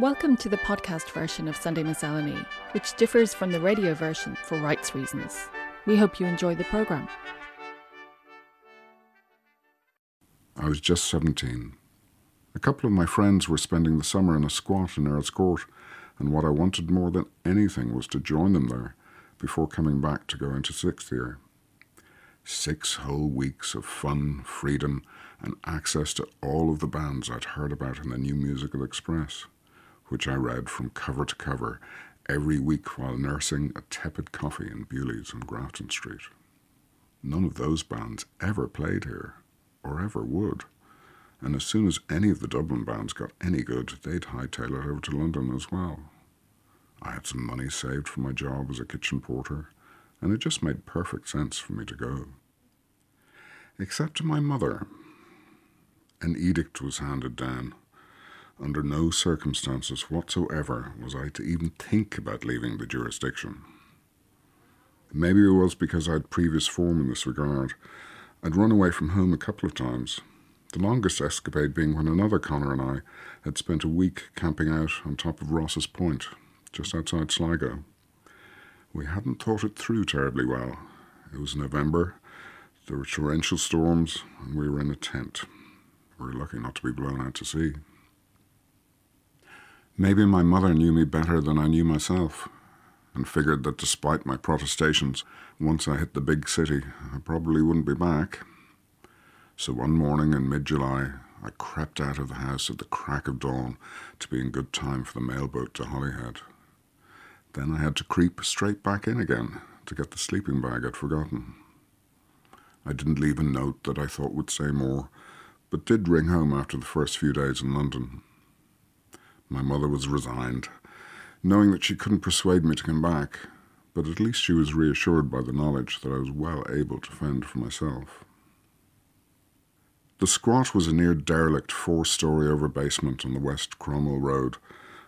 Welcome to the podcast version of Sunday Miscellany, which differs from the radio version for rights reasons. We hope you enjoy the programme. I was just 17. A couple of my friends were spending the summer in a squat in Earl's Court, and what I wanted more than anything was to join them there before coming back to go into sixth year. Six whole weeks of fun, freedom, and access to all of the bands I'd heard about in the New Musical Express which I read from cover to cover every week while nursing a tepid coffee in Bewley's on Grafton Street. None of those bands ever played here, or ever would, and as soon as any of the Dublin bands got any good, they'd hightail it over to London as well. I had some money saved for my job as a kitchen porter, and it just made perfect sense for me to go. Except to my mother. An edict was handed down under no circumstances whatsoever was I to even think about leaving the jurisdiction. Maybe it was because I had previous form in this regard. I'd run away from home a couple of times, the longest escapade being when another Connor and I had spent a week camping out on top of Rosses Point, just outside Sligo. We hadn't thought it through terribly well. It was November, there were torrential storms, and we were in a tent. We were lucky not to be blown out to sea. Maybe my mother knew me better than I knew myself, and figured that despite my protestations, once I hit the big city, I probably wouldn't be back. So one morning in mid July, I crept out of the house at the crack of dawn to be in good time for the mailboat to Holyhead. Then I had to creep straight back in again to get the sleeping bag I'd forgotten. I didn't leave a note that I thought would say more, but did ring home after the first few days in London. My mother was resigned, knowing that she couldn't persuade me to come back, but at least she was reassured by the knowledge that I was well able to fend for myself. The squat was a near derelict four story over basement on the West Cromwell Road,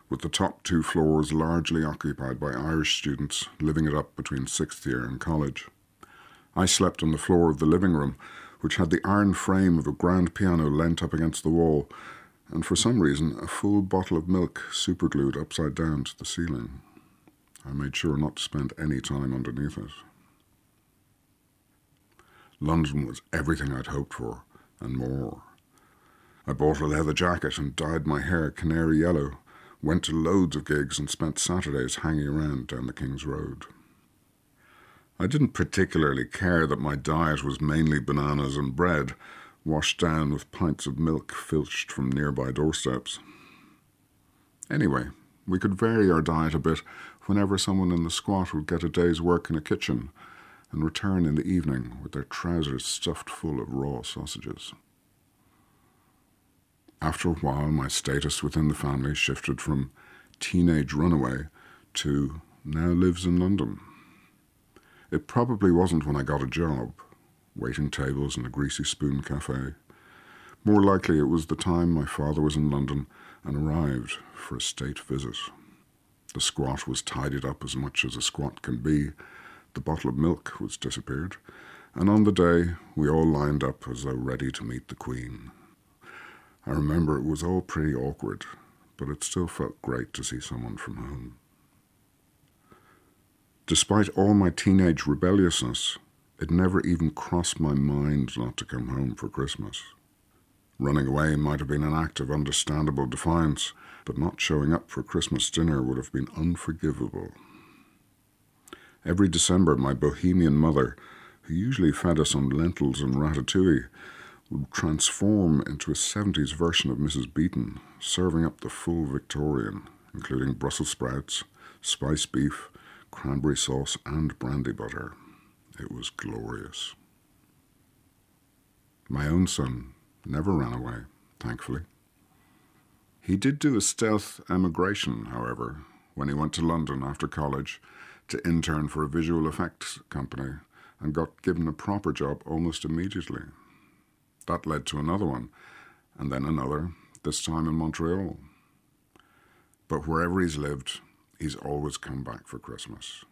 with the top two floors largely occupied by Irish students living it up between sixth year and college. I slept on the floor of the living room, which had the iron frame of a grand piano leant up against the wall and for some reason a full bottle of milk superglued upside down to the ceiling. I made sure not to spend any time underneath it. London was everything I'd hoped for, and more. I bought a leather jacket and dyed my hair canary yellow, went to loads of gigs, and spent Saturdays hanging around down the King's Road. I didn't particularly care that my diet was mainly bananas and bread, washed down with pints of milk filched from nearby doorsteps. Anyway, we could vary our diet a bit whenever someone in the squat would get a day's work in a kitchen and return in the evening with their trousers stuffed full of raw sausages. After a while, my status within the family shifted from teenage runaway to now lives in London. It probably wasn't when I got a job waiting tables in a greasy spoon cafe. More likely it was the time my father was in London and arrived for a state visit. The squat was tidied up as much as a squat can be. The bottle of milk was disappeared, and on the day we all lined up as though ready to meet the Queen. I remember it was all pretty awkward, but it still felt great to see someone from home. Despite all my teenage rebelliousness, it never even crossed my mind not to come home for Christmas. Running away might have been an act of understandable defiance, but not showing up for Christmas dinner would have been unforgivable. Every December, my bohemian mother, who usually fed us on lentils and ratatouille, would transform into a 70s version of Mrs. Beeton, serving up the full Victorian, including Brussels sprouts, spiced beef, cranberry sauce, and brandy butter. It was glorious. My own son never ran away, thankfully. He did do a stealth emigration, however, when he went to London after college to intern for a visual effects company and got given a proper job almost immediately. That led to another one, and then another, this time in Montreal. But wherever he's lived, he's always come back for Christmas.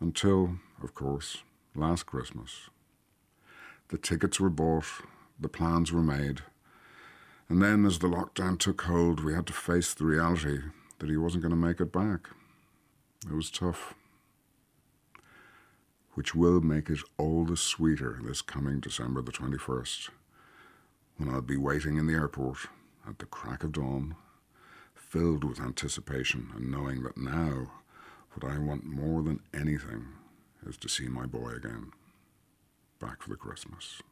Until, of course, last Christmas. The tickets were bought, the plans were made, And then, as the lockdown took hold, we had to face the reality that he wasn't going to make it back. It was tough. Which will make it all the sweeter this coming December the 21st, when I'll be waiting in the airport at the crack of dawn, filled with anticipation and knowing that now what I want more than anything is to see my boy again, back for the Christmas.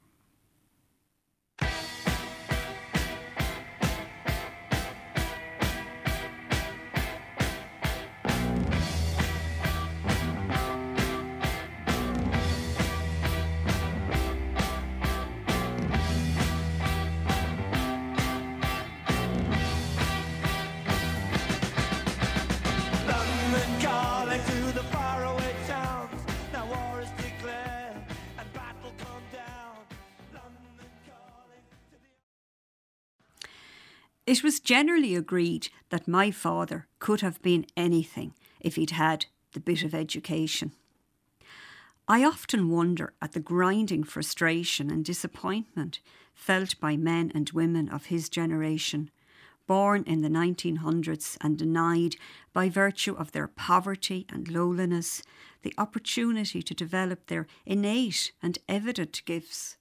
It was generally agreed that my father could have been anything if he'd had the bit of education. I often wonder at the grinding frustration and disappointment felt by men and women of his generation, born in the 1900s and denied, by virtue of their poverty and lowliness, the opportunity to develop their innate and evident gifts.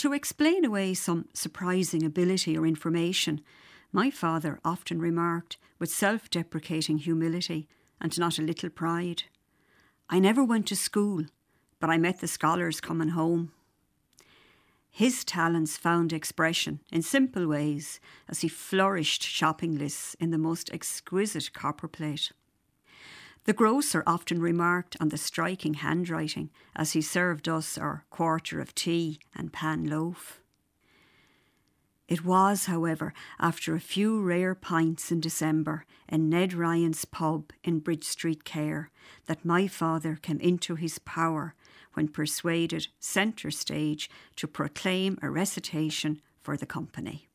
To explain away some surprising ability or information, my father often remarked with self deprecating humility and not a little pride I never went to school, but I met the scholars coming home. His talents found expression in simple ways as he flourished shopping lists in the most exquisite copperplate. The grocer often remarked on the striking handwriting as he served us our quarter of tea and pan loaf. It was, however, after a few rare pints in December in Ned Ryan's pub in Bridge Street, Cahir, that my father came into his power when persuaded centre stage to proclaim a recitation for the company.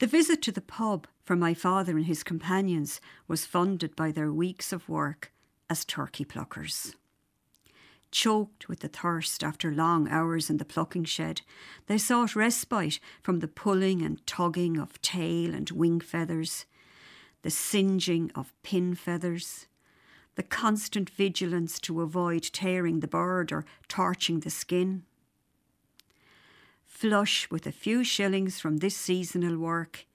The visit to the pub for my father and his companions was funded by their weeks of work as turkey pluckers. Choked with the thirst after long hours in the plucking shed, they sought respite from the pulling and tugging of tail and wing feathers, the singeing of pin feathers, the constant vigilance to avoid tearing the bird or torching the skin. Flush with a few shillings from this seasonal work,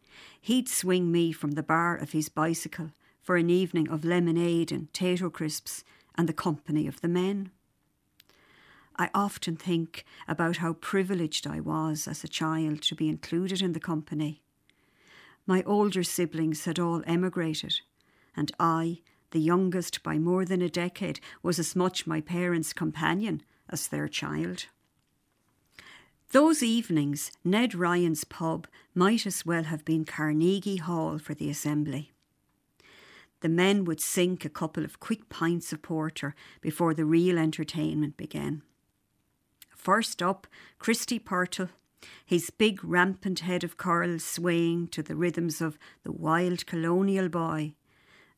he'd swing me from the bar of his bicycle for an evening of lemonade and tato crisps and the company of the men. I often think about how privileged I was as a child to be included in the company. My older siblings had all emigrated, and I, the youngest by more than a decade, was as much my parents' companion as their child. Those evenings, Ned Ryan's pub might as well have been Carnegie Hall for the assembly. The men would sink a couple of quick pints of porter before the real entertainment began. First up, Christy Purtle, his big rampant head of curls swaying to the rhythms of the wild colonial boy.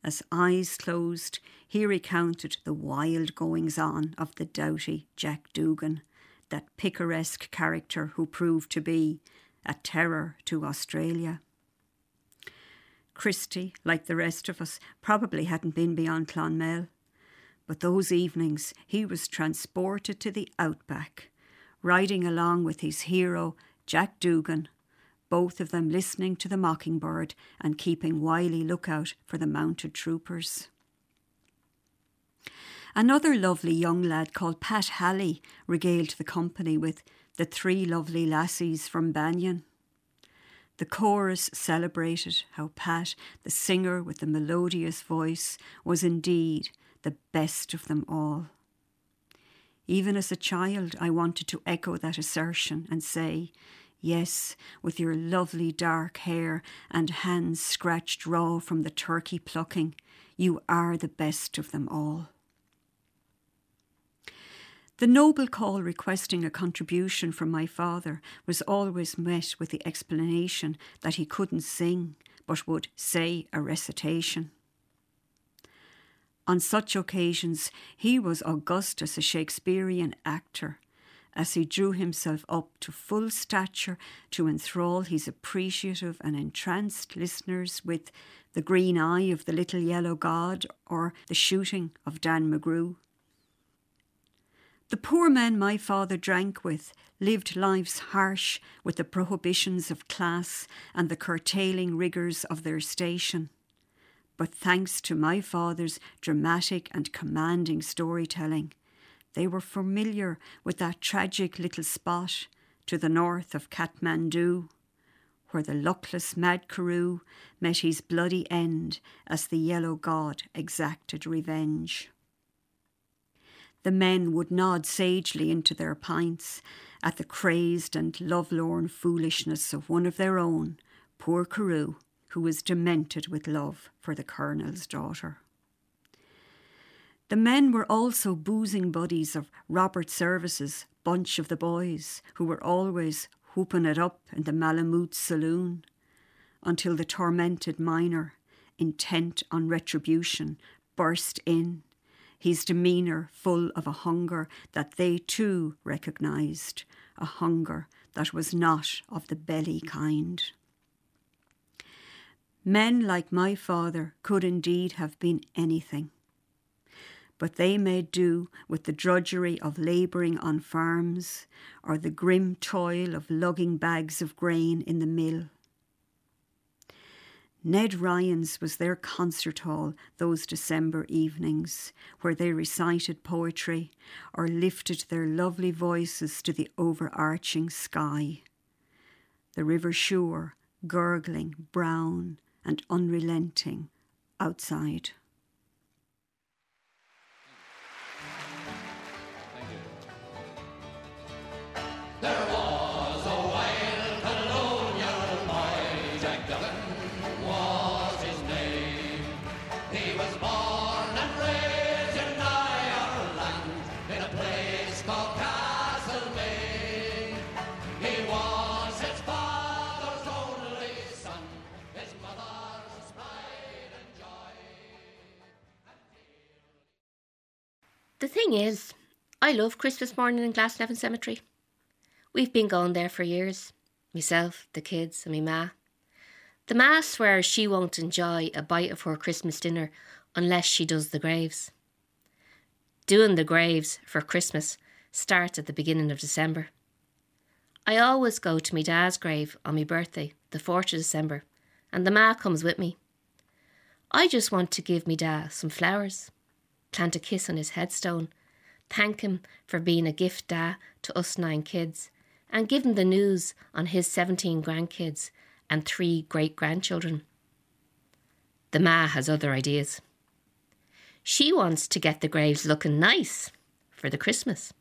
As eyes closed, he recounted the wild goings on of the doughty Jack Duggan that picaresque character who proved to be a terror to Australia. Christie, like the rest of us, probably hadn't been beyond Clonmel, but those evenings he was transported to the outback, riding along with his hero, Jack Duggan, both of them listening to the mockingbird and keeping wily lookout for the mounted troopers. Another lovely young lad called Pat Halley regaled the company with the three lovely lassies from Bannion. The chorus celebrated how Pat, the singer with the melodious voice, was indeed the best of them all. Even as a child, I wanted to echo that assertion and say, Yes, with your lovely dark hair and hands scratched raw from the turkey plucking, you are the best of them all. The noble call requesting a contribution from my father was always met with the explanation that he couldn't sing, but would say a recitation. On such occasions, he was august as a Shakespearean actor, as he drew himself up to full stature to enthrall his appreciative and entranced listeners with the green eye of the little yellow god or the shooting of Dan McGrew. The poor men my father drank with lived lives harsh with the prohibitions of class and the curtailing rigours of their station. But thanks to my father's dramatic and commanding storytelling, they were familiar with that tragic little spot to the north of Kathmandu, where the luckless Mad Carew met his bloody end as the yellow god exacted revenge. The men would nod sagely into their pints at the crazed and lovelorn foolishness of one of their own, poor Carew, who was demented with love for the colonel's daughter. The men were also boozing buddies of Robert Service's bunch of the boys, who were always whooping it up in the Malamute saloon, until the tormented miner, intent on retribution, burst in, his demeanour full of a hunger that they too recognised, a hunger that was not of the belly kind. Men like my father could indeed have been anything but they made do with the drudgery of labouring on farms or the grim toil of lugging bags of grain in the mill. Ned Ryan's was their concert hall those December evenings, where they recited poetry or lifted their lovely voices to the overarching sky. The river shore, gurgling, brown, and unrelenting outside. Thing is, I love Christmas morning in Glasnevin Cemetery. We've been going there for years. Myself, the kids, and me ma. The ma swears she won't enjoy a bite of her Christmas dinner unless she does the graves. Doing the graves for Christmas starts at the beginning of December. I always go to me dad's grave on my birthday, the 4th of December, and the ma comes with me. I just want to give me dad some flowers, plant a kiss on his headstone, thank him for being a gift da to us nine kids, and give him the news on his 17 grandkids and three great grandchildren. The Ma has other ideas. She wants to get the graves looking nice for the Christmas.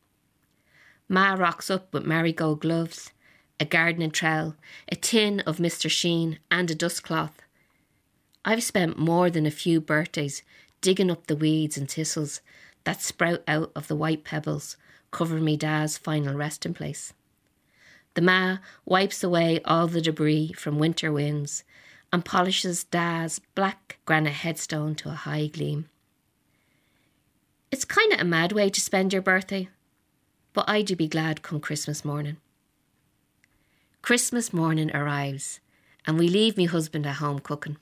Ma rocks up with marigold gloves, a gardening trowel, a tin of Mr. Sheen, and a dustcloth. I've spent more than a few birthdays digging up the weeds and thistles that sprout out of the white pebbles covering me dad's final resting place. The ma wipes away all the debris from winter winds and polishes Da's black granite headstone to a high gleam. It's kind of a mad way to spend your birthday, but I do be glad come Christmas morning. Christmas morning arrives, and we leave me husband at home cooking.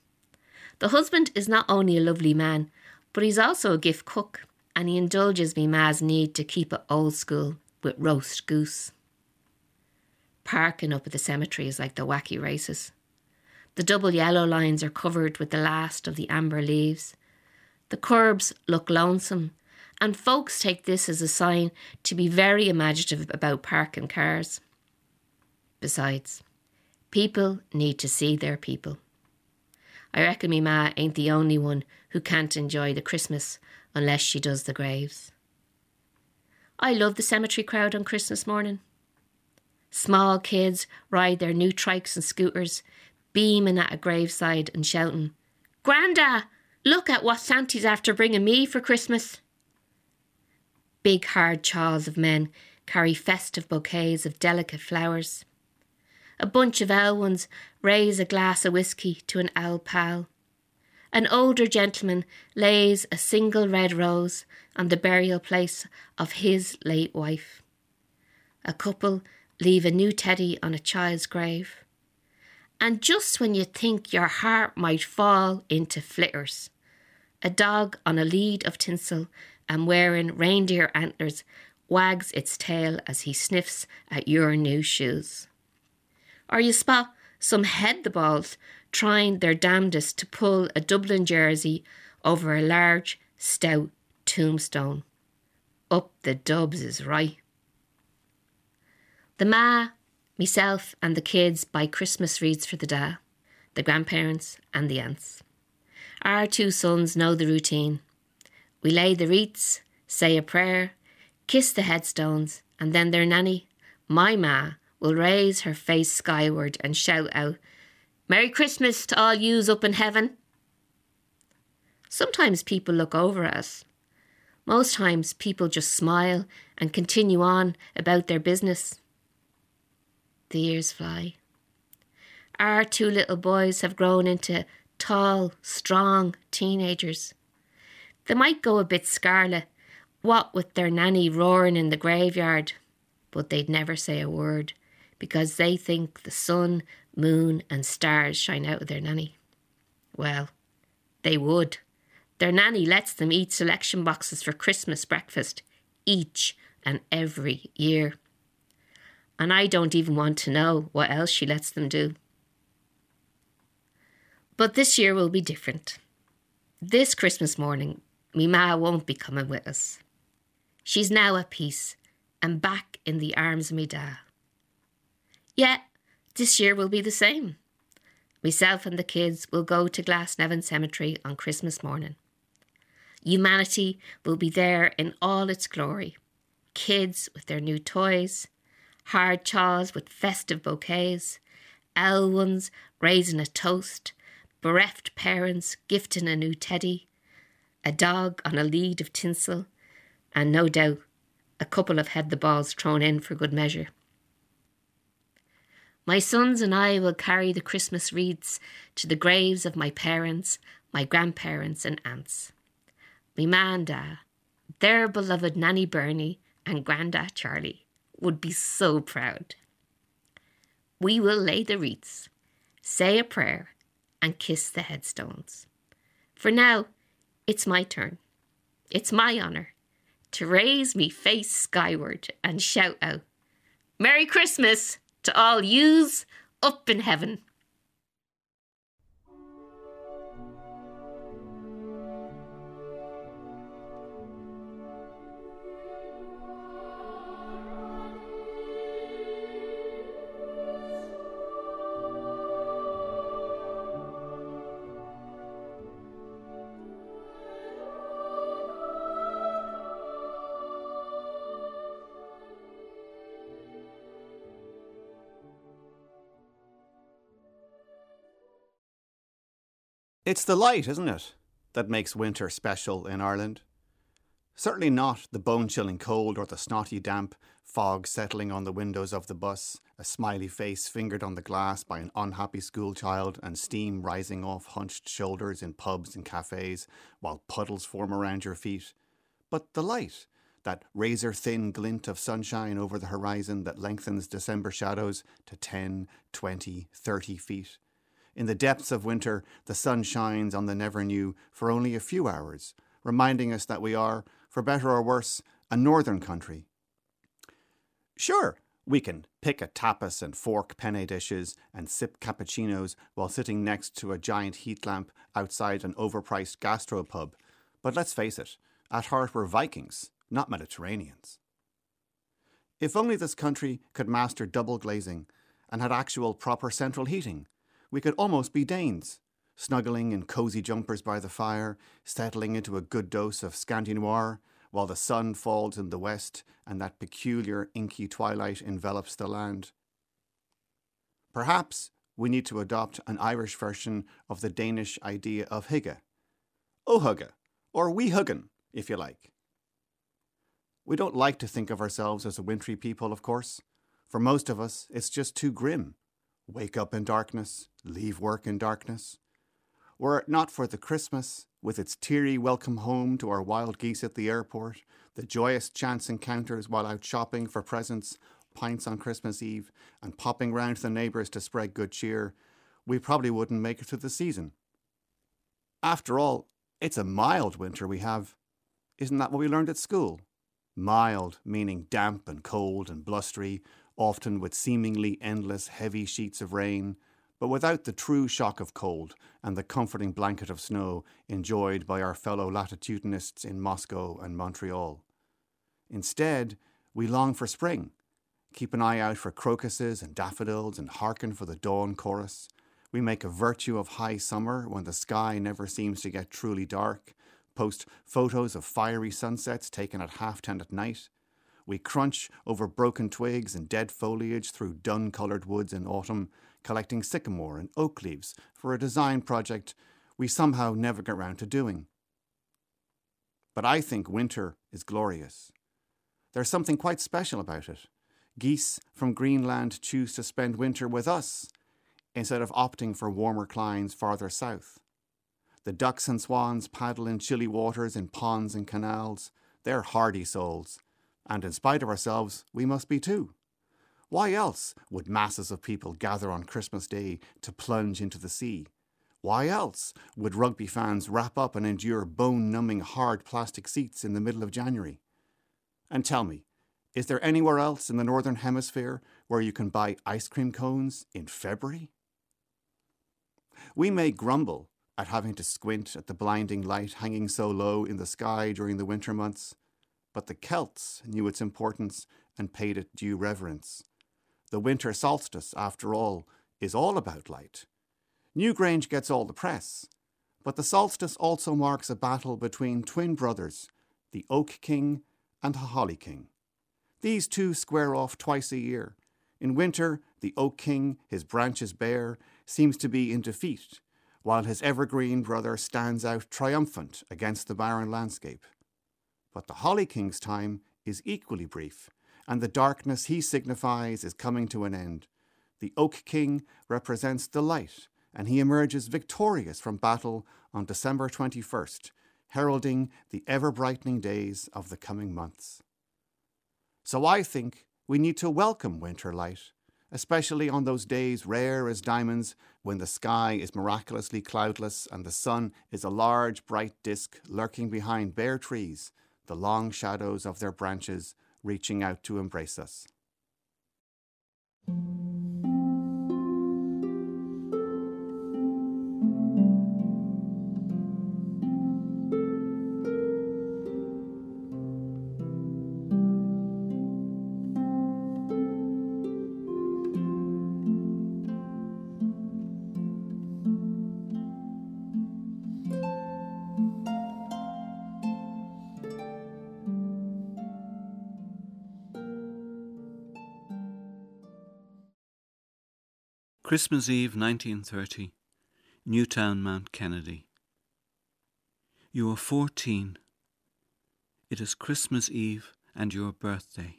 The husband is not only a lovely man, but he's also a gift cook, and he indulges me ma's need to keep it old school with roast goose. Parking up at the cemetery is like the wacky races. The double yellow lines are covered with the last of the amber leaves. The curbs look lonesome, and folks take this as a sign to be very imaginative about parking cars. Besides, people need to see their people. I reckon me ma ain't the only one who can't enjoy the Christmas unless she does the graves. I love the cemetery crowd on Christmas morning. Small kids ride their new trikes and scooters, beaming at a graveside and shouting, Granda, look at what Santy's after bringing me for Christmas. Big hard chaws of men carry festive bouquets of delicate flowers. A bunch of owl ones raise a glass of whisky to an owl pal. An older gentleman lays a single red rose on the burial place of his late wife. A couple leave a new teddy on a child's grave. And just when you think your heart might fall into flitters, a dog on a lead of tinsel and wearing reindeer antlers wags its tail as he sniffs at your new shoes. Or you spot some head the balls trying their damnedest to pull a Dublin jersey over a large, stout tombstone. Up the dubs is right. The ma, myself, and the kids buy Christmas wreaths for the da, the grandparents, and the aunts. Our two sons know the routine. We lay the wreaths, say a prayer, kiss the headstones, and then their nanny, my ma, will raise her face skyward and shout out, Merry Christmas to all yous up in heaven. Sometimes people look over at us. Most times people just smile and continue on about their business. The years fly. Our two little boys have grown into tall, strong teenagers. They might go a bit scarlet, what with their nanny roaring in the graveyard, but they'd never say a word because they think the sun, moon, and stars shine out of their nanny. Well, they would. Their nanny lets them eat selection boxes for Christmas breakfast each and every year. And I don't even want to know what else she lets them do. But this year will be different. This Christmas morning, me ma won't be coming with us. She's now at peace and back in the arms of me da. Yet, this year will be the same. Myself and the kids will go to Glasnevin Cemetery on Christmas morning. Humanity will be there in all its glory. Kids with their new toys, hard chaws with festive bouquets, owl ones raising a toast, bereft parents gifting a new teddy, a dog on a lead of tinsel, and no doubt a couple of head the balls thrown in for good measure. My sons and I will carry the Christmas wreaths to the graves of my parents, my grandparents, and aunts. Me ma and da, their beloved Nanny Bernie and Grandad Charlie, would be so proud. We will lay the wreaths, say a prayer, and kiss the headstones. For now, it's my turn. It's my honour to raise me face skyward and shout out, Merry Christmas to all yous up in heaven. It's the light, isn't it, that makes winter special in Ireland? Certainly not the bone chilling cold or the snotty damp fog settling on the windows of the bus, a smiley face fingered on the glass by an unhappy schoolchild, and steam rising off hunched shoulders in pubs and cafes while puddles form around your feet. But the light, that razor thin glint of sunshine over the horizon that lengthens December shadows to 10, 20, 30 feet. In the depths of winter, the sun shines on the Never New for only a few hours, reminding us that we are, for better or worse, a northern country. Sure, we can pick a tapas and fork penne dishes and sip cappuccinos while sitting next to a giant heat lamp outside an overpriced gastropub. But let's face it, at heart we're Vikings, not Mediterraneans. If only this country could master double glazing and had actual proper central heating, we could almost be Danes, snuggling in cosy jumpers by the fire, settling into a good dose of Scandi Noir, while the sun falls in the west and that peculiar inky twilight envelops the land. Perhaps we need to adopt an Irish version of the Danish idea of hygge. Ohugge, or huggen, if you like. We don't like to think of ourselves as a wintry people, of course. For most of us, it's just too grim. Wake up in darkness, leave work in darkness. Were it not for the Christmas, with its teary welcome home to our wild geese at the airport, the joyous chance encounters while out shopping for presents, pints on Christmas Eve, and popping round to the neighbours to spread good cheer, we probably wouldn't make it through the season. After all, it's a mild winter we have. Isn't that what we learned at school? Mild, meaning damp and cold and blustery, often with seemingly endless heavy sheets of rain, but without the true shock of cold and the comforting blanket of snow enjoyed by our fellow latitudinists in Moscow and Montreal. Instead, we long for spring, keep an eye out for crocuses and daffodils, and hearken for the dawn chorus. We make a virtue of high summer when the sky never seems to get truly dark, post photos of fiery sunsets taken at half ten at night. We crunch over broken twigs and dead foliage through dun coloured woods in autumn, collecting sycamore and oak leaves for a design project we somehow never get round to doing. But I think winter is glorious. There's something quite special about it. Geese from Greenland choose to spend winter with us instead of opting for warmer climes farther south. The ducks and swans paddle in chilly waters in ponds and canals. They're hardy souls, and in spite of ourselves, we must be too. Why else would masses of people gather on Christmas Day to plunge into the sea? Why else would rugby fans wrap up and endure bone numbing hard plastic seats in the middle of January? And tell me, is there anywhere else in the Northern Hemisphere where you can buy ice cream cones in February? We may grumble at having to squint at the blinding light hanging so low in the sky during the winter months, but the Celts knew its importance and paid it due reverence. The winter solstice, after all, is all about light. Newgrange gets all the press, but the solstice also marks a battle between twin brothers, the Oak King and the Holly King. These two square off twice a year. In winter, the Oak King, his branches bare, seems to be in defeat, while his evergreen brother stands out triumphant against the barren landscape. But the Holly King's time is equally brief, and the darkness he signifies is coming to an end. The Oak King represents the light, and he emerges victorious from battle on December 21st, heralding the ever brightening days of the coming months. So I think we need to welcome winter light, especially on those days rare as diamonds when the sky is miraculously cloudless and the sun is a large bright disk lurking behind bare trees, the long shadows of their branches reaching out to embrace us. Christmas Eve 1930, Newtownmountkennedy. You are 14. It is Christmas Eve and your birthday.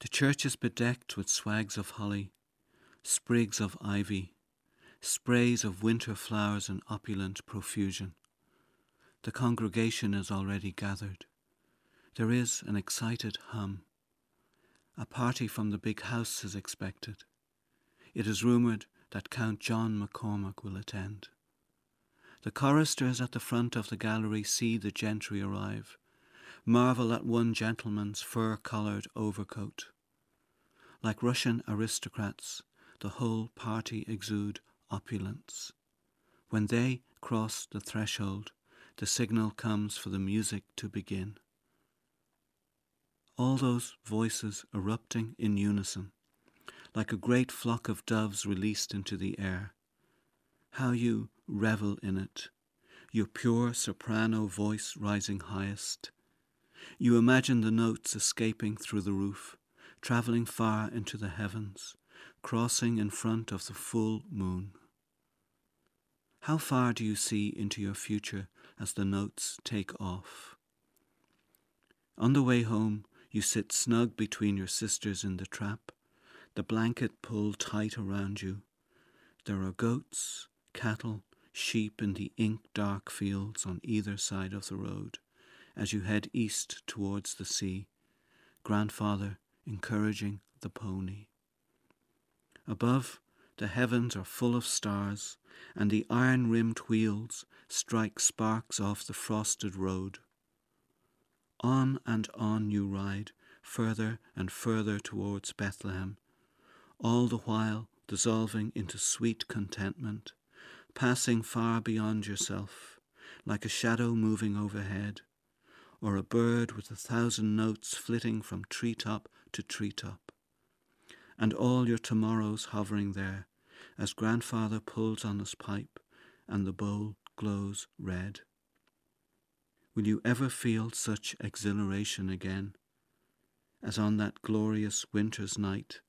The church is bedecked with swags of holly, sprigs of ivy, sprays of winter flowers in opulent profusion. The congregation is already gathered. There is an excited hum. A party from the big house is expected. It is rumoured that Count John McCormack will attend. The choristers at the front of the gallery see the gentry arrive, marvel at one gentleman's fur collared overcoat. Like Russian aristocrats, the whole party exude opulence. When they cross the threshold, the signal comes for the music to begin. All those voices erupting in unison like a great flock of doves released into the air. How you revel in it, your pure soprano voice rising highest. You imagine the notes escaping through the roof, travelling far into the heavens, crossing in front of the full moon. How far do you see into your future as the notes take off? On the way home, you sit snug between your sisters in the trap, the blanket pulled tight around you. There are goats, cattle, sheep in the ink dark fields on either side of the road as you head east towards the sea. Grandfather encouraging the pony. Above, the heavens are full of stars, and the iron rimmed wheels strike sparks off the frosted road. On and on you ride, further and further towards Bethlehem, all the while dissolving into sweet contentment, passing far beyond yourself, like a shadow moving overhead, or a bird with a thousand notes flitting from tree top to tree top, and all your tomorrows hovering there as grandfather pulls on his pipe and the bowl glows red. Will you ever feel such exhilaration again as on that glorious winter's night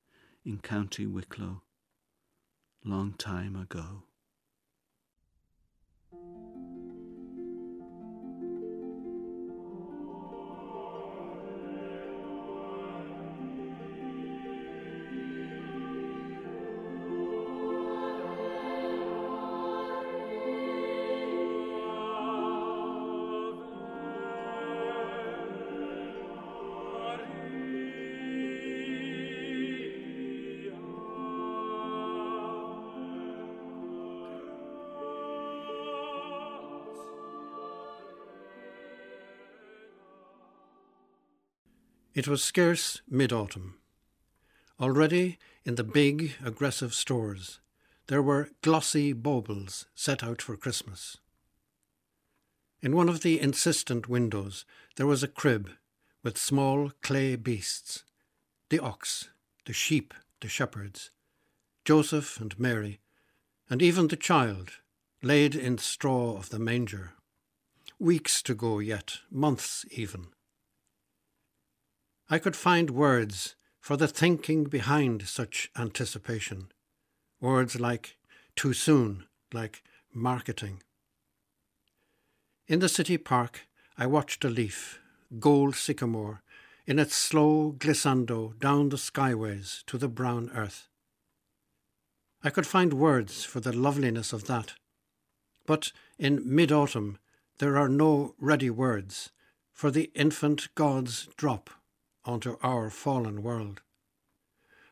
in County Wicklow, long time ago? It was scarce mid autumn. Already in the big, aggressive stores, there were glossy baubles set out for Christmas. In one of the insistent windows, there was a crib with small clay beasts the ox, the sheep, the shepherds, Joseph and Mary, and even the child, laid in straw of the manger. Weeks to go yet, months even. I could find words for the thinking behind such anticipation. Words like too soon, like marketing. In the city park, I watched a leaf, gold sycamore, in its slow glissando down the skyways to the brown earth. I could find words for the loveliness of that. But in mid autumn, there are no ready words for the infant God's drop onto our fallen world.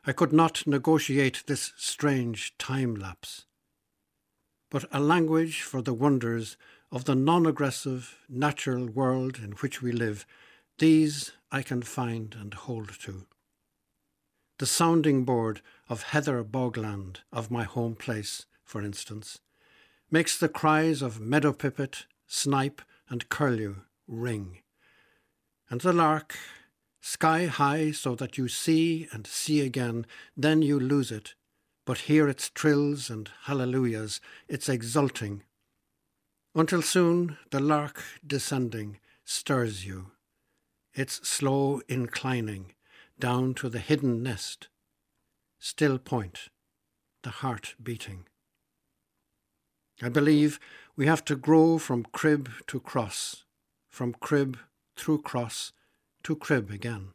I could not negotiate this strange time lapse. But a language for the wonders of the non aggressive, natural world in which we live, these I can find and hold to. The sounding board of heather bogland of my home place, for instance, makes the cries of meadow pipit, snipe, and curlew ring. And the lark, sky high so that you see and see again, then you lose it, but hear its trills and hallelujahs, its exulting. Until soon the lark descending stirs you, its slow inclining down to the hidden nest, still point, the heart beating. I believe we have to grow from crib to cross, from crib through cross to crib again.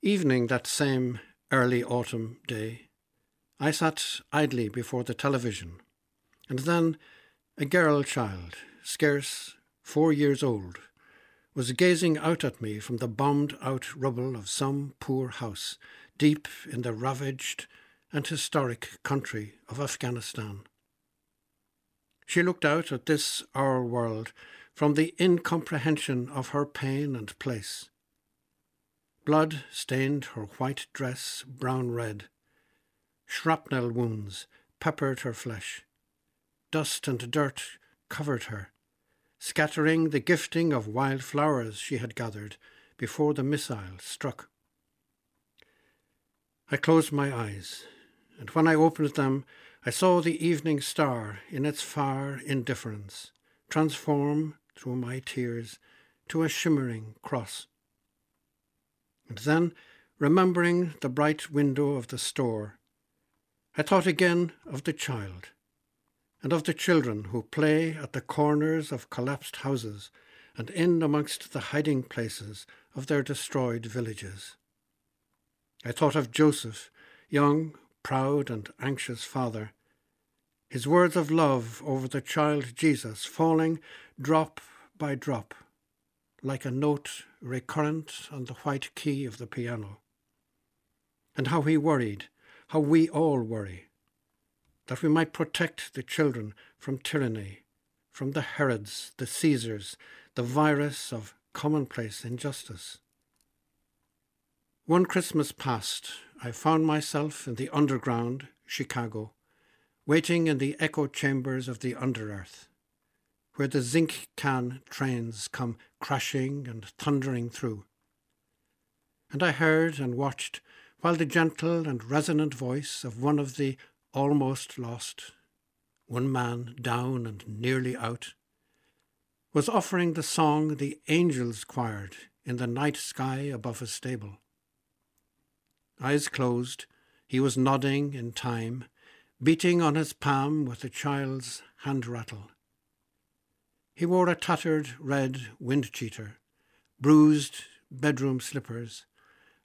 Evening that same early autumn day, I sat idly before the television, and then a girl child, scarce four years old, was gazing out at me from the bombed out rubble of some poor house deep in the ravaged and historic country of Afghanistan. She looked out at this our world from the incomprehension of her pain and place. Blood stained her white dress brown red. Shrapnel wounds peppered her flesh. Dust and dirt covered her, scattering the gifting of wild flowers she had gathered before the missile struck. I closed my eyes, and when I opened them, I saw the evening star in its far indifference transform through my tears to a shimmering cross. And then, remembering the bright window of the store, I thought again of the child, and of the children who play at the corners of collapsed houses and in amongst the hiding places of their destroyed villages. I thought of Joseph, young, proud, and anxious father, his words of love over the child Jesus falling drop by drop, like a note recurrent on the white key of the piano. And how he worried, how we all worry, that we might protect the children from tyranny, from the Herods, the Caesars, the virus of commonplace injustice. One Christmas past, I found myself in the underground, Chicago, waiting in the echo chambers of the underearth, where the zinc can trains come crashing and thundering through. And I heard and watched while the gentle and resonant voice of one of the almost lost, one man down and nearly out, was offering the song the angels choired in the night sky above a stable. Eyes closed, he was nodding in time, beating on his palm with a child's hand rattle. He wore a tattered red wind cheater, bruised bedroom slippers,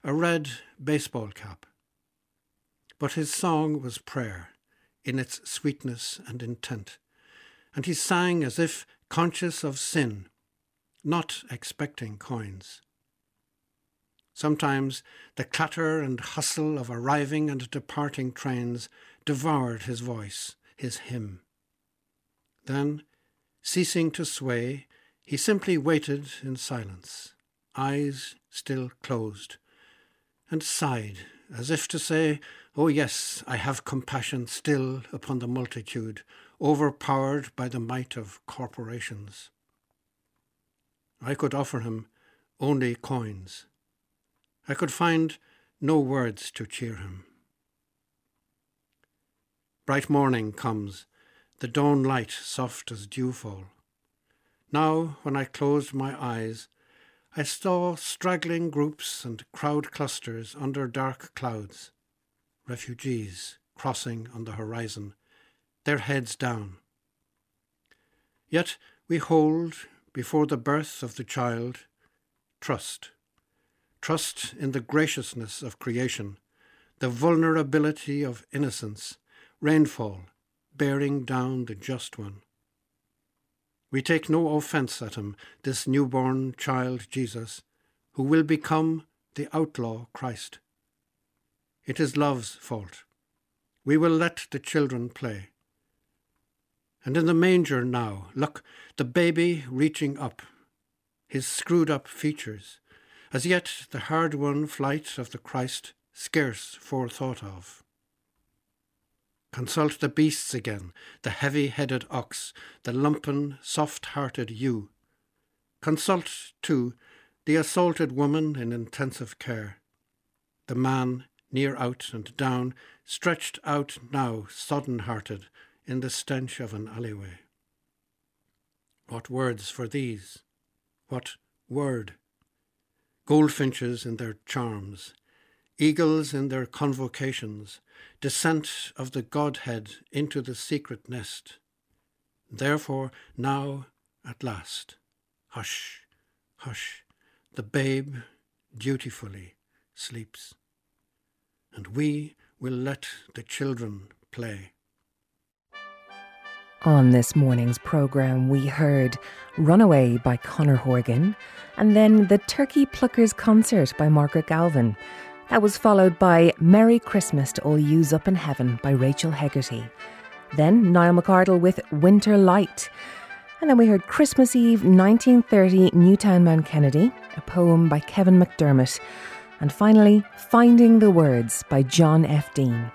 a red baseball cap. But his song was prayer in its sweetness and intent, and he sang as if conscious of sin, not expecting coins. Sometimes the clatter and hustle of arriving and departing trains devoured his voice, his hymn. Then, ceasing to sway, he simply waited in silence, eyes still closed, and sighed as if to say, Oh, yes, I have compassion still upon the multitude, overpowered by the might of corporations. I could offer him only coins. I could find no words to cheer him. Bright morning comes, the dawn light soft as dewfall. Now, when I closed my eyes, I saw straggling groups and crowd clusters under dark clouds, refugees crossing on the horizon, their heads down. Yet we hold, before the birth of the child, trust. Trust in the graciousness of creation, the vulnerability of innocence, rainfall, bearing down the just one. We take no offence at him, this newborn child Jesus, who will become the outlaw Christ. It is love's fault. We will let the children play. And in the manger now, look, the baby reaching up, his screwed up features, as yet the hard won flight of the Christ scarce forethought of. Consult the beasts again, the heavy headed ox, the lumpen, soft hearted ewe. Consult, too, the assaulted woman in intensive care, the man near out and down, stretched out now, sodden hearted, in the stench of an alleyway. What words for these? What word? Goldfinches in their charms, eagles in their convocations, descent of the Godhead into the secret nest. Therefore, now, at last, hush, hush, the babe dutifully sleeps. And we will let the children play. On this morning's programme, we heard Runaway by Conor Horgan and then the Turkey Pluckers Concert by Margaret Galvin. That was followed by Merry Christmas to All Yous Up in Heaven by Rachel Hegarty. Then Niall McArdle with Winter Light. And then we heard Christmas Eve 1930 Newtownmountkennedy, a poem by Kevin McDermott. And finally, Finding the Words by John F. Deane.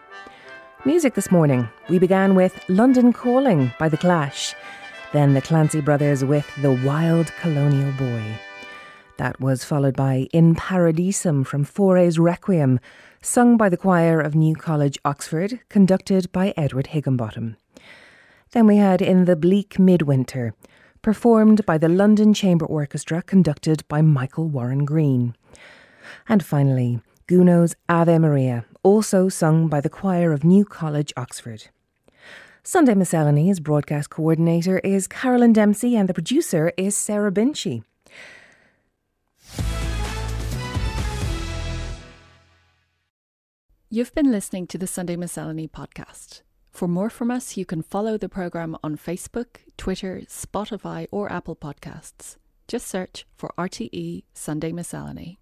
Music this morning, we began with London Calling by The Clash, then the Clancy Brothers with The Wild Colonial Boy. That was followed by In Paradisum from Fauré's Requiem, sung by the choir of New College, Oxford, conducted by Edward Higginbottom. Then we had In the Bleak Midwinter, performed by the London Chamber Orchestra, conducted by Michael Warren Green. And finally, Gounod's Ave Maria, also sung by the choir of New College, Oxford. Sunday Miscellany's broadcast coordinator is Carolyn Dempsey and the producer is Sarah Binchy. You've been listening to the Sunday Miscellany podcast. For more from us, you can follow the programme on Facebook, Twitter, Spotify, or Apple Podcasts. Just search for RTE Sunday Miscellany.